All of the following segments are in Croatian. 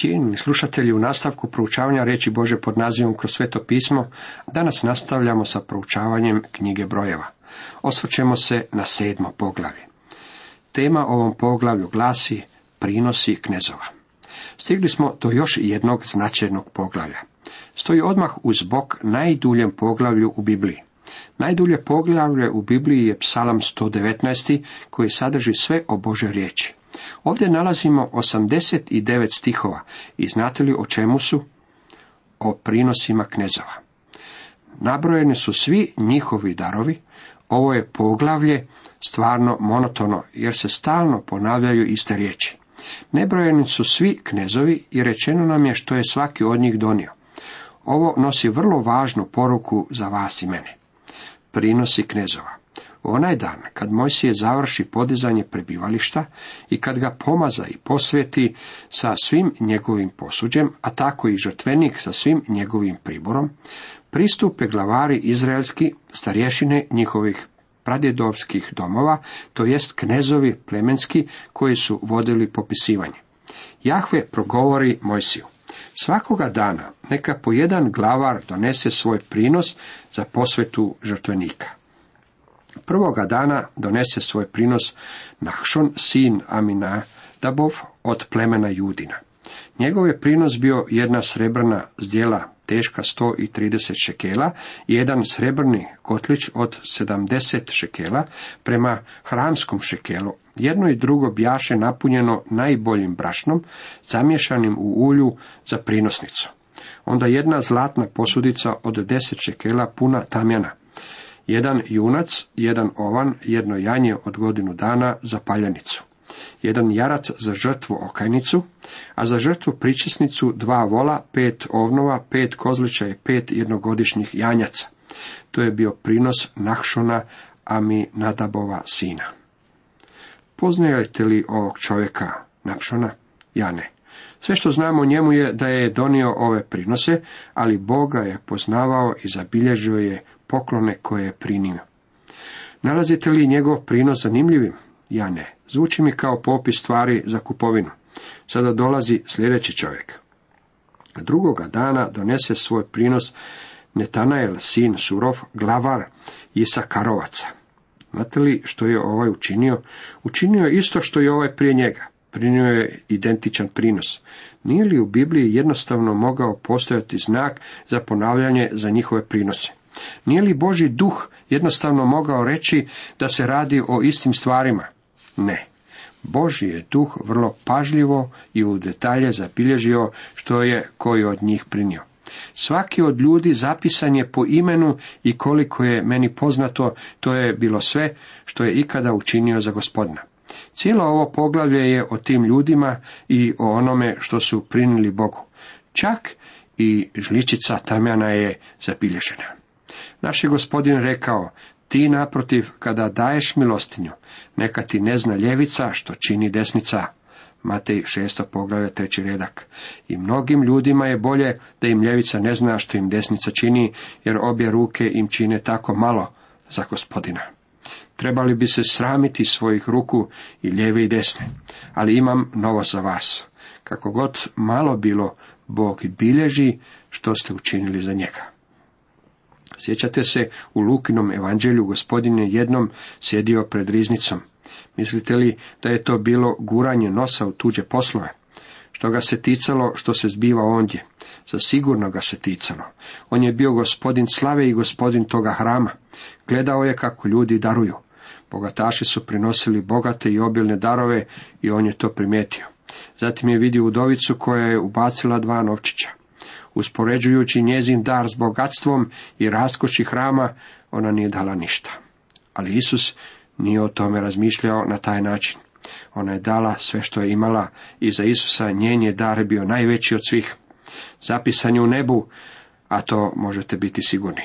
Cijenjeni slušatelji, u nastavku proučavanja reći Bože pod nazivom kroz sveto pismo, danas nastavljamo sa proučavanjem knjige brojeva. Osvrćemo se na sedmo poglavlje. Tema ovom poglavlju glasi prinosi knezova. Stigli smo do još jednog značajnog poglavlja. Stoji odmah uz bok najduljem poglavlju u Bibliji. Najdulje poglavlje u Bibliji je Psalam 119. koji sadrži sve o Bože riječi. Ovdje nalazimo 89 stihova i znate li o čemu su? O prinosima knezova. Nabrojeni su svi njihovi darovi, ovo je poglavlje stvarno monotono, jer se stalno ponavljaju iste riječi. Nebrojeni su svi knezovi i rečeno nam je što je svaki od njih donio. Ovo nosi vrlo važnu poruku za vas i mene. Prinosi knezova. Onaj dan, kad Mojsije završi podizanje prebivališta i kad ga pomaza i posveti sa svim njegovim posuđem, a tako i žrtvenik sa svim njegovim priborom, pristupe glavari izraelski, starješine njihovih pradjedovskih domova, to jest knezovi plemenski koji su vodili popisivanje. Jahve progovori Mojsiju. Svakoga dana neka po jedan glavar donese svoj prinos za posvetu žrtvenika. Prvoga dana donese svoj prinos Nahšon, sin Amina Dabov od plemena Judina. Njegov je prinos bio jedna srebrna zdjela teška 130 šekela i jedan srebrni kotlić od 70 šekela prema hramskom šekelu. Jedno i drugo bjaše napunjeno najboljim brašnom, zamješanim u ulju za prinosnicu. Onda jedna zlatna posudica od 10 šekela puna tamjana. Jedan junac, jedan ovan, jedno janje od godinu dana za paljanicu jedan jarac za žrtvu okajnicu, a za žrtvu pričesnicu dva vola, pet ovnova, pet kozlića i pet jednogodišnjih janjaca. To je bio prinos Nahšona, mi Nadabova sina. Poznajete li ovog čovjeka Nahšona? Ja ne. Sve što znamo o njemu je da je donio ove prinose, ali Boga je poznavao i zabilježio je poklone koje je prinio. Nalazite li njegov prinos zanimljivim? Ja ne. Zvuči mi kao popis stvari za kupovinu. Sada dolazi sljedeći čovjek. Drugoga dana donese svoj prinos Netanael, sin Surov, glavar Isakarovaca. Znate li što je ovaj učinio? Učinio je isto što je ovaj prije njega. Prinio je identičan prinos. Nije li u Bibliji jednostavno mogao postojati znak za ponavljanje za njihove prinose? Nije li Boži duh jednostavno mogao reći da se radi o istim stvarima? Ne. Boži je duh vrlo pažljivo i u detalje zabilježio što je koji od njih prinio. Svaki od ljudi zapisan je po imenu i koliko je meni poznato, to je bilo sve što je ikada učinio za gospodina. Cijelo ovo poglavlje je o tim ljudima i o onome što su prinili Bogu. Čak i žličica tamjana je zabilježena. Naš je gospodin rekao, ti naprotiv, kada daješ milostinju, neka ti ne zna ljevica što čini desnica. Matej šesto poglavlje treći redak. I mnogim ljudima je bolje da im ljevica ne zna što im desnica čini, jer obje ruke im čine tako malo za gospodina. Trebali bi se sramiti svojih ruku i lijeve i desne. Ali imam novo za vas. Kako god malo bilo, Bog bilježi što ste učinili za njega. Sjećate se, u Lukinom evanđelju gospodin je jednom sjedio pred riznicom. Mislite li da je to bilo guranje nosa u tuđe poslove? Što ga se ticalo što se zbiva ondje? Za sigurno ga se ticalo. On je bio gospodin slave i gospodin toga hrama. Gledao je kako ljudi daruju. Bogataši su prinosili bogate i obilne darove i on je to primijetio. Zatim je vidio udovicu koja je ubacila dva novčića. Uspoređujući njezin dar s bogatstvom i raskoši hrama, ona nije dala ništa. Ali Isus nije o tome razmišljao na taj način. Ona je dala sve što je imala i za Isusa njen je dar bio najveći od svih. Zapisan je u nebu, a to možete biti sigurni.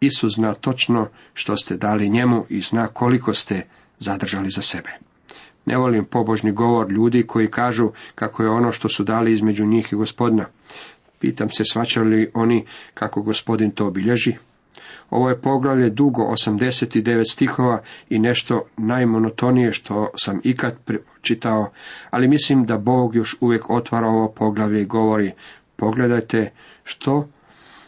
Isus zna točno što ste dali njemu i zna koliko ste zadržali za sebe. Ne volim pobožni govor ljudi koji kažu kako je ono što su dali između njih i gospodina. Pitam se svačaju li oni kako gospodin to obilježi. Ovo je poglavlje dugo 89 stihova i nešto najmonotonije što sam ikad čitao, ali mislim da Bog još uvijek otvara ovo poglavlje i govori, pogledajte što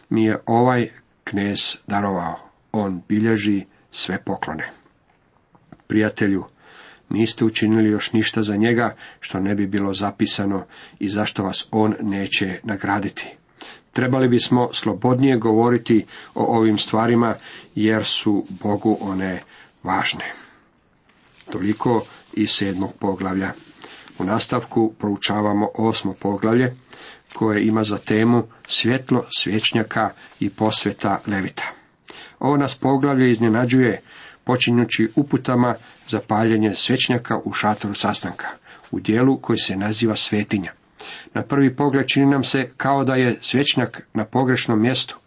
mi je ovaj knez darovao. On bilježi sve poklone. Prijatelju, niste učinili još ništa za njega što ne bi bilo zapisano i zašto vas on neće nagraditi. Trebali bismo slobodnije govoriti o ovim stvarima jer su Bogu one važne. Toliko iz sedmog poglavlja. U nastavku proučavamo osmo poglavlje koje ima za temu svjetlo svječnjaka i posveta levita. Ovo nas poglavlje iznenađuje počinjući uputama za paljenje svećnjaka u šatoru sastanka, u dijelu koji se naziva svetinja. Na prvi pogled čini nam se kao da je svećnjak na pogrešnom mjestu,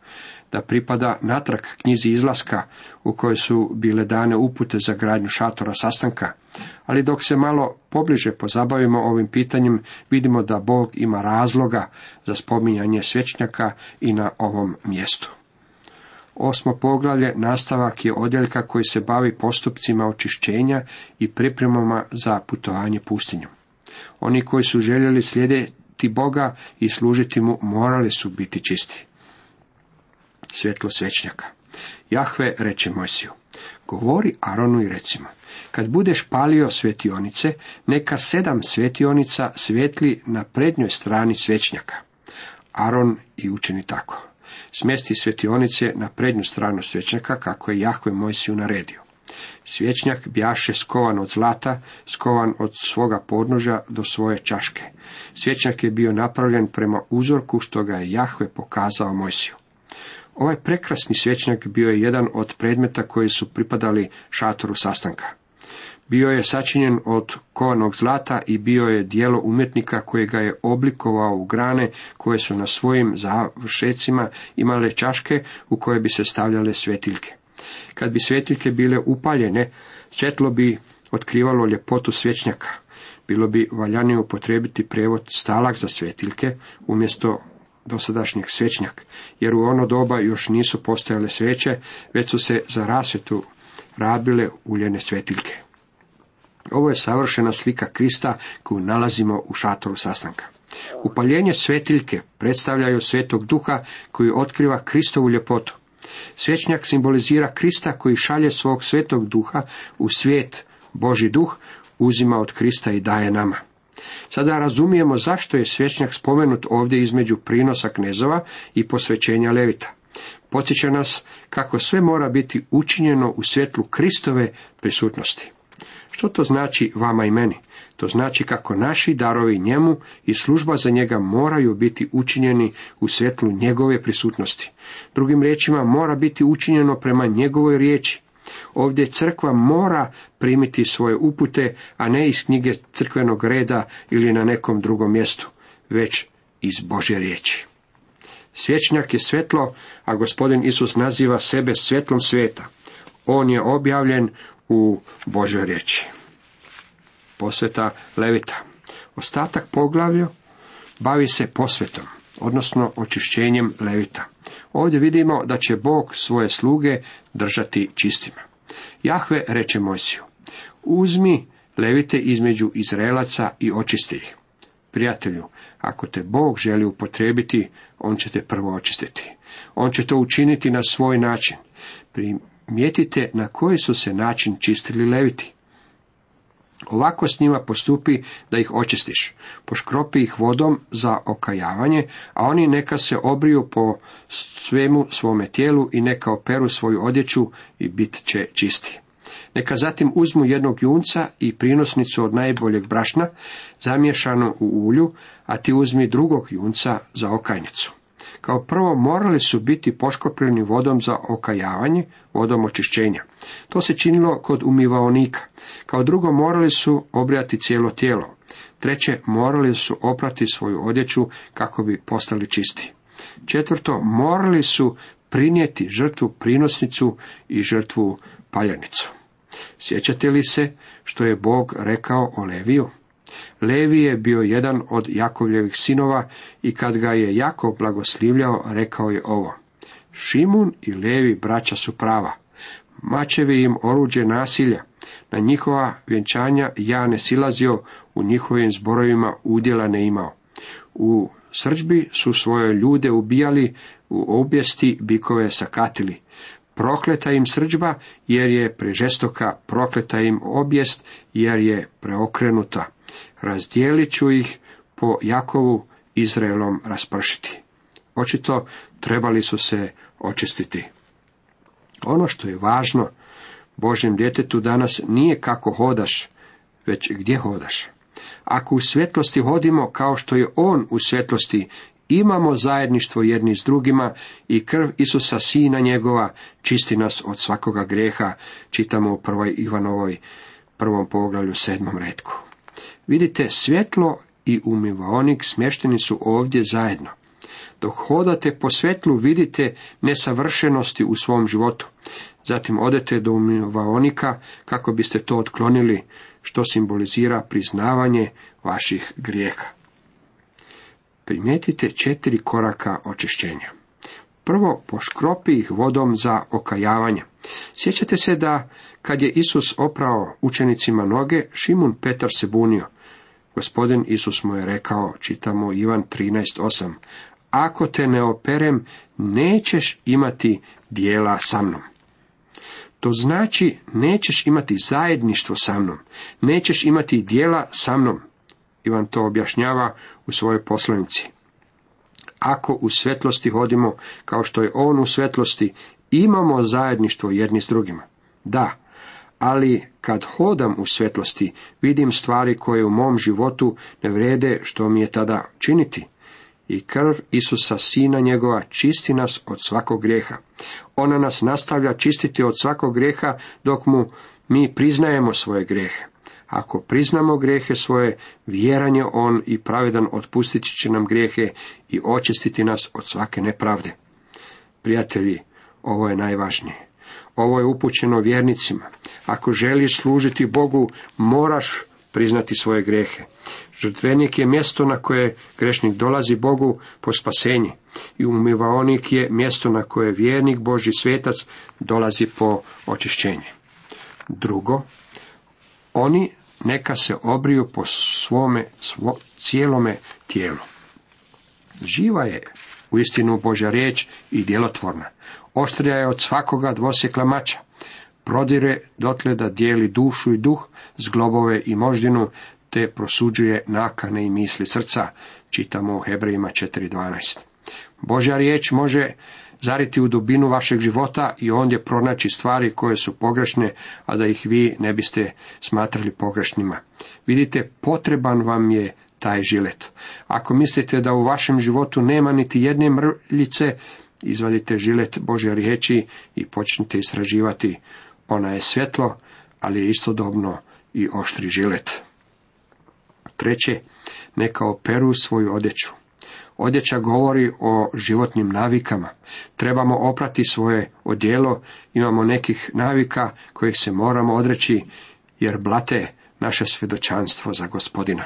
da pripada natrag knjizi izlaska u kojoj su bile dane upute za gradnju šatora sastanka, ali dok se malo pobliže pozabavimo ovim pitanjem, vidimo da Bog ima razloga za spominjanje svećnjaka i na ovom mjestu. Osmo poglavlje nastavak je odjeljka koji se bavi postupcima očišćenja i pripremama za putovanje pustinjom. Oni koji su željeli slijediti Boga i služiti mu morali su biti čisti. Svjetlo svećnjaka. Jahve reče Mojsiju, govori Aronu i recimo, kad budeš palio svetionice, neka sedam svetionicama svijetli na prednjoj strani svećnjaka. Aron i učini tako smjesti svetionice na prednju stranu svećnjaka kako je Jahve Mojsiju naredio. Svječnjak bjaše skovan od zlata, skovan od svoga podnoža do svoje čaške. Svječnjak je bio napravljen prema uzorku što ga je Jahve pokazao Mojsiju. Ovaj prekrasni svječnjak bio je jedan od predmeta koji su pripadali šatoru sastanka. Bio je sačinjen od kovanog zlata i bio je dijelo umjetnika koje ga je oblikovao u grane koje su na svojim završecima imale čaške u koje bi se stavljale svetiljke. Kad bi svetiljke bile upaljene, svjetlo bi otkrivalo ljepotu svećnjaka. Bilo bi valjanije upotrijebiti prevod stalak za svetiljke umjesto dosadašnjeg svećnjak, jer u ono doba još nisu postojale sveće, već su se za rasvjetu rabile uljene svetiljke. Ovo je savršena slika Krista koju nalazimo u šatoru sastanka. Upaljenje svetiljke predstavljaju svetog duha koji otkriva Kristovu ljepotu. Svećnjak simbolizira Krista koji šalje svog svetog duha u svijet. Boži duh uzima od Krista i daje nama. Sada razumijemo zašto je svećnjak spomenut ovdje između prinosa knezova i posvećenja levita. Podsjeća nas kako sve mora biti učinjeno u svjetlu Kristove prisutnosti. Što to znači vama i meni? To znači kako naši darovi njemu i služba za njega moraju biti učinjeni u svjetlu njegove prisutnosti. Drugim riječima mora biti učinjeno prema njegovoj riječi. Ovdje crkva mora primiti svoje upute, a ne iz knjige crkvenog reda ili na nekom drugom mjestu, već iz Božje riječi. Svječnjak je svjetlo, a gospodin Isus naziva sebe svjetlom svijeta. On je objavljen u Božoj riječi. Posveta Levita. Ostatak poglavlja bavi se posvetom, odnosno očišćenjem Levita. Ovdje vidimo da će Bog svoje sluge držati čistima. Jahve reče Mojsiju, uzmi Levite između Izraelaca i očisti ih. Prijatelju, ako te Bog želi upotrijebiti, on će te prvo očistiti. On će to učiniti na svoj način. Primijetite na koji su se način čistili leviti. Ovako s njima postupi da ih očistiš. Poškropi ih vodom za okajavanje, a oni neka se obriju po svemu svome tijelu i neka operu svoju odjeću i bit će čisti. Neka zatim uzmu jednog junca i prinosnicu od najboljeg brašna, zamiješanu u ulju, a ti uzmi drugog junca za okajnicu. Kao prvo morali su biti poškopljeni vodom za okajavanje, vodom očišćenja. To se činilo kod umivaonika. Kao drugo morali su obrijati cijelo tijelo. Treće, morali su oprati svoju odjeću kako bi postali čisti. Četvrto, morali su prinijeti žrtvu prinosnicu i žrtvu paljanicu. Sjećate li se što je Bog rekao o Leviju? Levi je bio jedan od Jakovljevih sinova i kad ga je Jakov blagoslivljao, rekao je ovo. Šimun i Levi braća su prava. mačevi im oruđe nasilja, na njihova vjenčanja ja ne silazio, u njihovim zborovima udjela ne imao. U srđbi su svoje ljude ubijali, u objesti bikove sakatili. Prokleta im srđba, jer je prežestoka, prokleta im objest, jer je preokrenuta. Razdijelit ću ih po Jakovu Izraelom raspršiti. Očito trebali su se očistiti. Ono što je važno Božjem djetetu danas nije kako hodaš, već gdje hodaš. Ako u svjetlosti hodimo kao što je On u svjetlosti, imamo zajedništvo jedni s drugima i krv Isusa Sina njegova čisti nas od svakoga greha, čitamo u prvoj Ivanovoj prvom poglavlju sedmom redku. Vidite, svjetlo i umivaonik smješteni su ovdje zajedno. Dok hodate po svjetlu vidite nesavršenosti u svom životu. Zatim odete do umivaonika kako biste to otklonili, što simbolizira priznavanje vaših grijeha. Primijetite četiri koraka očišćenja. Prvo, poškropi ih vodom za okajavanje. Sjećate se da, kad je Isus oprao učenicima noge, Šimun Petar se bunio. Gospodin Isus mu je rekao, čitamo Ivan 13.8, ako te ne operem, nećeš imati dijela sa mnom. To znači, nećeš imati zajedništvo sa mnom, nećeš imati dijela sa mnom. Ivan to objašnjava u svojoj poslanici. Ako u svetlosti hodimo kao što je on u svetlosti, imamo zajedništvo jedni s drugima. Da, ali kad hodam u svetlosti, vidim stvari koje u mom životu ne vrede što mi je tada činiti. I krv Isusa, sina njegova, čisti nas od svakog grijeha. Ona nas nastavlja čistiti od svakog grijeha dok mu mi priznajemo svoje grijehe. Ako priznamo grijehe svoje, vjeran je on i pravedan otpustit će nam grijehe i očistiti nas od svake nepravde. Prijatelji, ovo je najvažnije. Ovo je upućeno vjernicima. Ako želiš služiti Bogu, moraš priznati svoje grehe. Žrtvenik je mjesto na koje grešnik dolazi Bogu po spasenje i umivaonik je mjesto na koje vjernik Boži svetac dolazi po očišćenje. Drugo, oni neka se obriju po svome svo, cijelome tijelu. Živa je u istinu Božja riječ i djelotvorna. Oštrija je od svakoga dvosjekla mača. Prodire dotle da dijeli dušu i duh, zglobove i moždinu, te prosuđuje nakane i misli srca, čitamo u Hebrejima 4.12. Božja riječ može zariti u dubinu vašeg života i ondje pronaći stvari koje su pogrešne, a da ih vi ne biste smatrali pogrešnima. Vidite, potreban vam je taj žilet. Ako mislite da u vašem životu nema niti jedne mrljice, izvadite žilet Božje riječi i počnite istraživati. Ona je svjetlo, ali je istodobno i oštri žilet. Treće, neka operu svoju odjeću. Odjeća govori o životnim navikama. Trebamo oprati svoje odjelo, imamo nekih navika kojih se moramo odreći, jer blate naše svjedočanstvo za gospodina.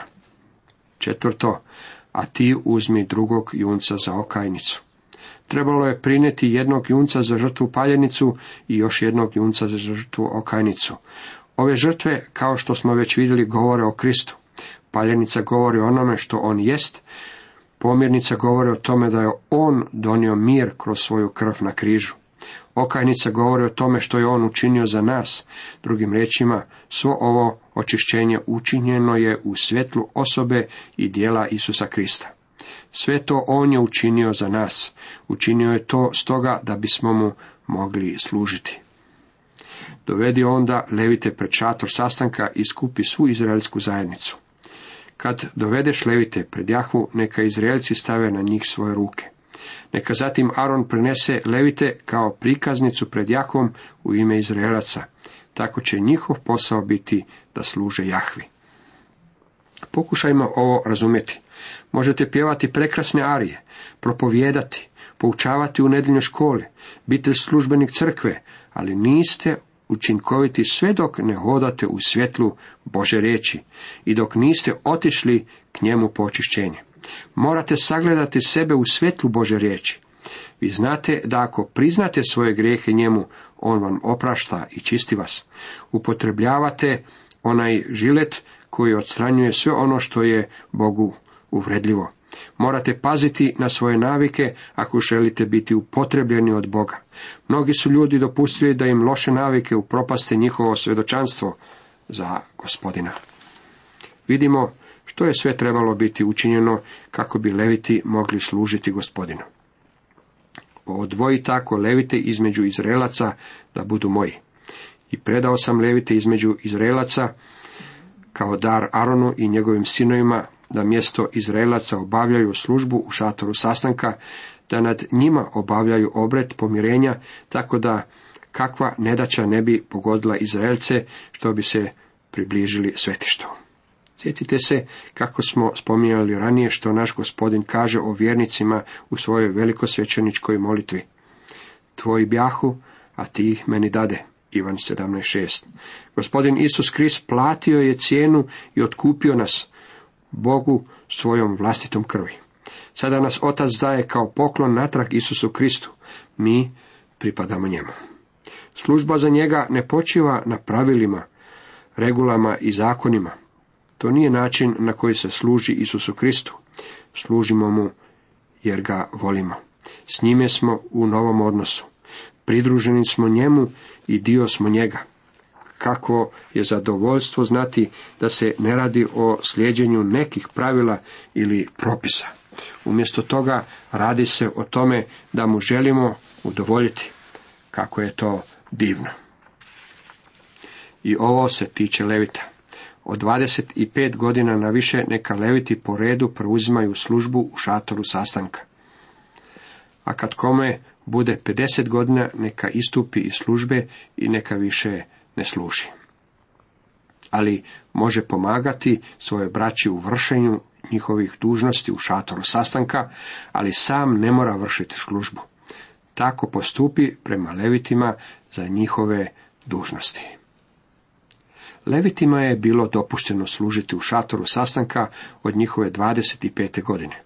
Četvrto, a ti uzmi drugog junca za okajnicu. Trebalo je prineti jednog junca za žrtvu paljenicu i još jednog junca za žrtvu okajnicu. Ove žrtve, kao što smo već vidjeli, govore o Kristu. Paljenica govori o onome što on jest, pomirnica govori o tome da je on donio mir kroz svoju krv na križu. Okajnica govori o tome što je on učinio za nas. Drugim riječima, svo ovo očišćenje učinjeno je u svjetlu osobe i dijela Isusa Krista. Sve to on je učinio za nas. Učinio je to stoga da bismo mu mogli služiti. Dovedi onda levite pred šator sastanka i skupi svu izraelsku zajednicu. Kad dovedeš levite pred Jahvu, neka Izraelci stave na njih svoje ruke. Neka zatim Aron prenese levite kao prikaznicu pred Jahvom u ime Izraelaca. Tako će njihov posao biti da služe Jahvi. Pokušajmo ovo razumjeti. Možete pjevati prekrasne arije, propovijedati, poučavati u nedeljnoj školi, biti službenik crkve, ali niste učinkoviti sve dok ne hodate u svjetlu Bože riječi i dok niste otišli k njemu po očišćenje. Morate sagledati sebe u svjetlu Bože riječi. Vi znate da ako priznate svoje grijehe njemu, on vam oprašta i čisti vas. Upotrebljavate onaj žilet koji odstranjuje sve ono što je Bogu uvredljivo. Morate paziti na svoje navike ako želite biti upotrebljeni od Boga. Mnogi su ljudi dopustili da im loše navike upropaste njihovo svjedočanstvo za gospodina. Vidimo što je sve trebalo biti učinjeno kako bi leviti mogli služiti gospodinu. Odvoji tako levite između Izraelaca da budu moji. I predao sam levite između Izraelaca kao dar Aronu i njegovim sinovima da mjesto Izraelaca obavljaju službu u šatoru sastanka, da nad njima obavljaju obred pomirenja, tako da kakva nedaća ne bi pogodila Izraelce, što bi se približili svetištu. Sjetite se kako smo spominjali ranije što naš gospodin kaže o vjernicima u svojoj velikosvećeničkoj molitvi. Tvoji bjahu, a ti ih meni dade. Ivan 17.6. Gospodin Isus Krist platio je cijenu i otkupio nas Bogu svojom vlastitom krvi. Sada nas Otac daje kao poklon natrag Isusu Kristu. Mi pripadamo njemu. Služba za njega ne počiva na pravilima, regulama i zakonima. To nije način na koji se služi Isusu Kristu. Služimo mu jer ga volimo. S njime smo u novom odnosu. Pridruženi smo njemu i dio smo njega. Kako je zadovoljstvo znati da se ne radi o slijeđenju nekih pravila ili propisa. Umjesto toga radi se o tome da mu želimo udovoljiti. Kako je to divno. I ovo se tiče levita. Od 25 godina na više neka leviti po redu preuzimaju službu u šatoru sastanka. A kad kome bude 50 godina, neka istupi iz službe i neka više ne služi. Ali može pomagati svoje braći u vršenju njihovih dužnosti u šatoru sastanka, ali sam ne mora vršiti službu. Tako postupi prema levitima za njihove dužnosti. Levitima je bilo dopušteno služiti u šatoru sastanka od njihove 25. godine.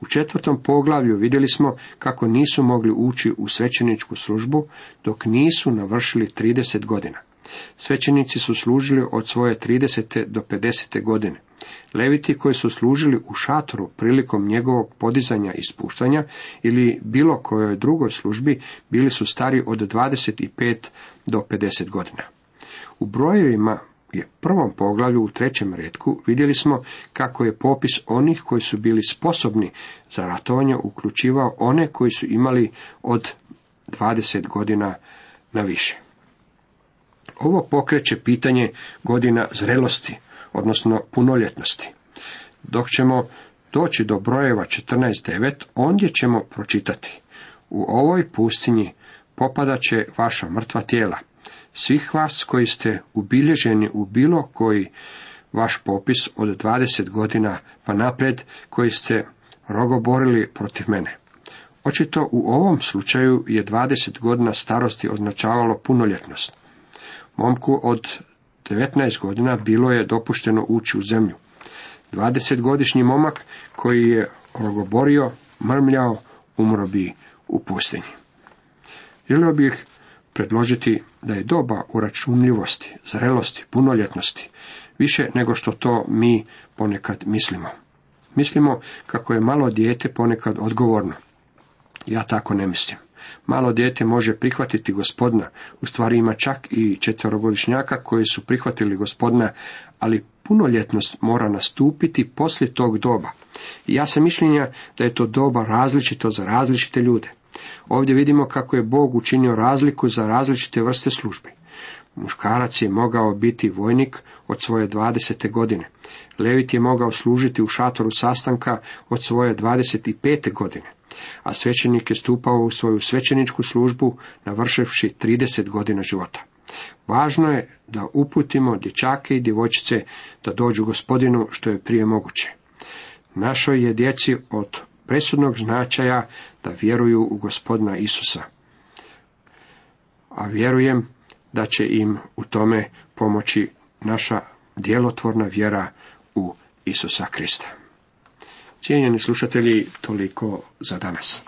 U četvrtom poglavlju vidjeli smo kako nisu mogli ući u svećeničku službu dok nisu navršili 30 godina. Svećenici su služili od svoje 30. do 50. godine. Leviti koji su služili u šatoru prilikom njegovog podizanja i spuštanja ili bilo kojoj drugoj službi bili su stari od 25 do 50 godina. U brojevima je prvom poglavlju u trećem redku vidjeli smo kako je popis onih koji su bili sposobni za ratovanje uključivao one koji su imali od 20 godina na više. Ovo pokreće pitanje godina zrelosti, odnosno punoljetnosti. Dok ćemo doći do brojeva 14.9, ondje ćemo pročitati. U ovoj pustinji popadat će vaša mrtva tijela, svih vas koji ste ubilježeni u bilo koji vaš popis od 20 godina pa naprijed koji ste rogoborili protiv mene. Očito u ovom slučaju je 20 godina starosti označavalo punoljetnost. Momku od 19 godina bilo je dopušteno ući u zemlju. 20-godišnji momak koji je rogoborio, mrmljao, umro bi u pustinji. Želio bih predložiti da je doba uračunljivosti, zrelosti, punoljetnosti, više nego što to mi ponekad mislimo. Mislimo kako je malo dijete ponekad odgovorno. Ja tako ne mislim. Malo dijete može prihvatiti gospodina, u stvari ima čak i četverogodišnjaka koji su prihvatili gospodina, ali punoljetnost mora nastupiti poslije tog doba. I ja sam mišljenja da je to doba različito za različite ljude. Ovdje vidimo kako je Bog učinio razliku za različite vrste službi. Muškarac je mogao biti vojnik od svoje 20. godine. Levit je mogao služiti u šatoru sastanka od svoje 25. godine, a svećenik je stupao u svoju svećeničku službu navrševši 30 godina života. Važno je da uputimo dječake i djevojčice da dođu gospodinu što je prije moguće. Našoj je djeci od presudnog značaja da vjeruju u gospodina Isusa. A vjerujem da će im u tome pomoći naša djelotvorna vjera u Isusa Krista. Cijenjeni slušatelji, toliko za danas.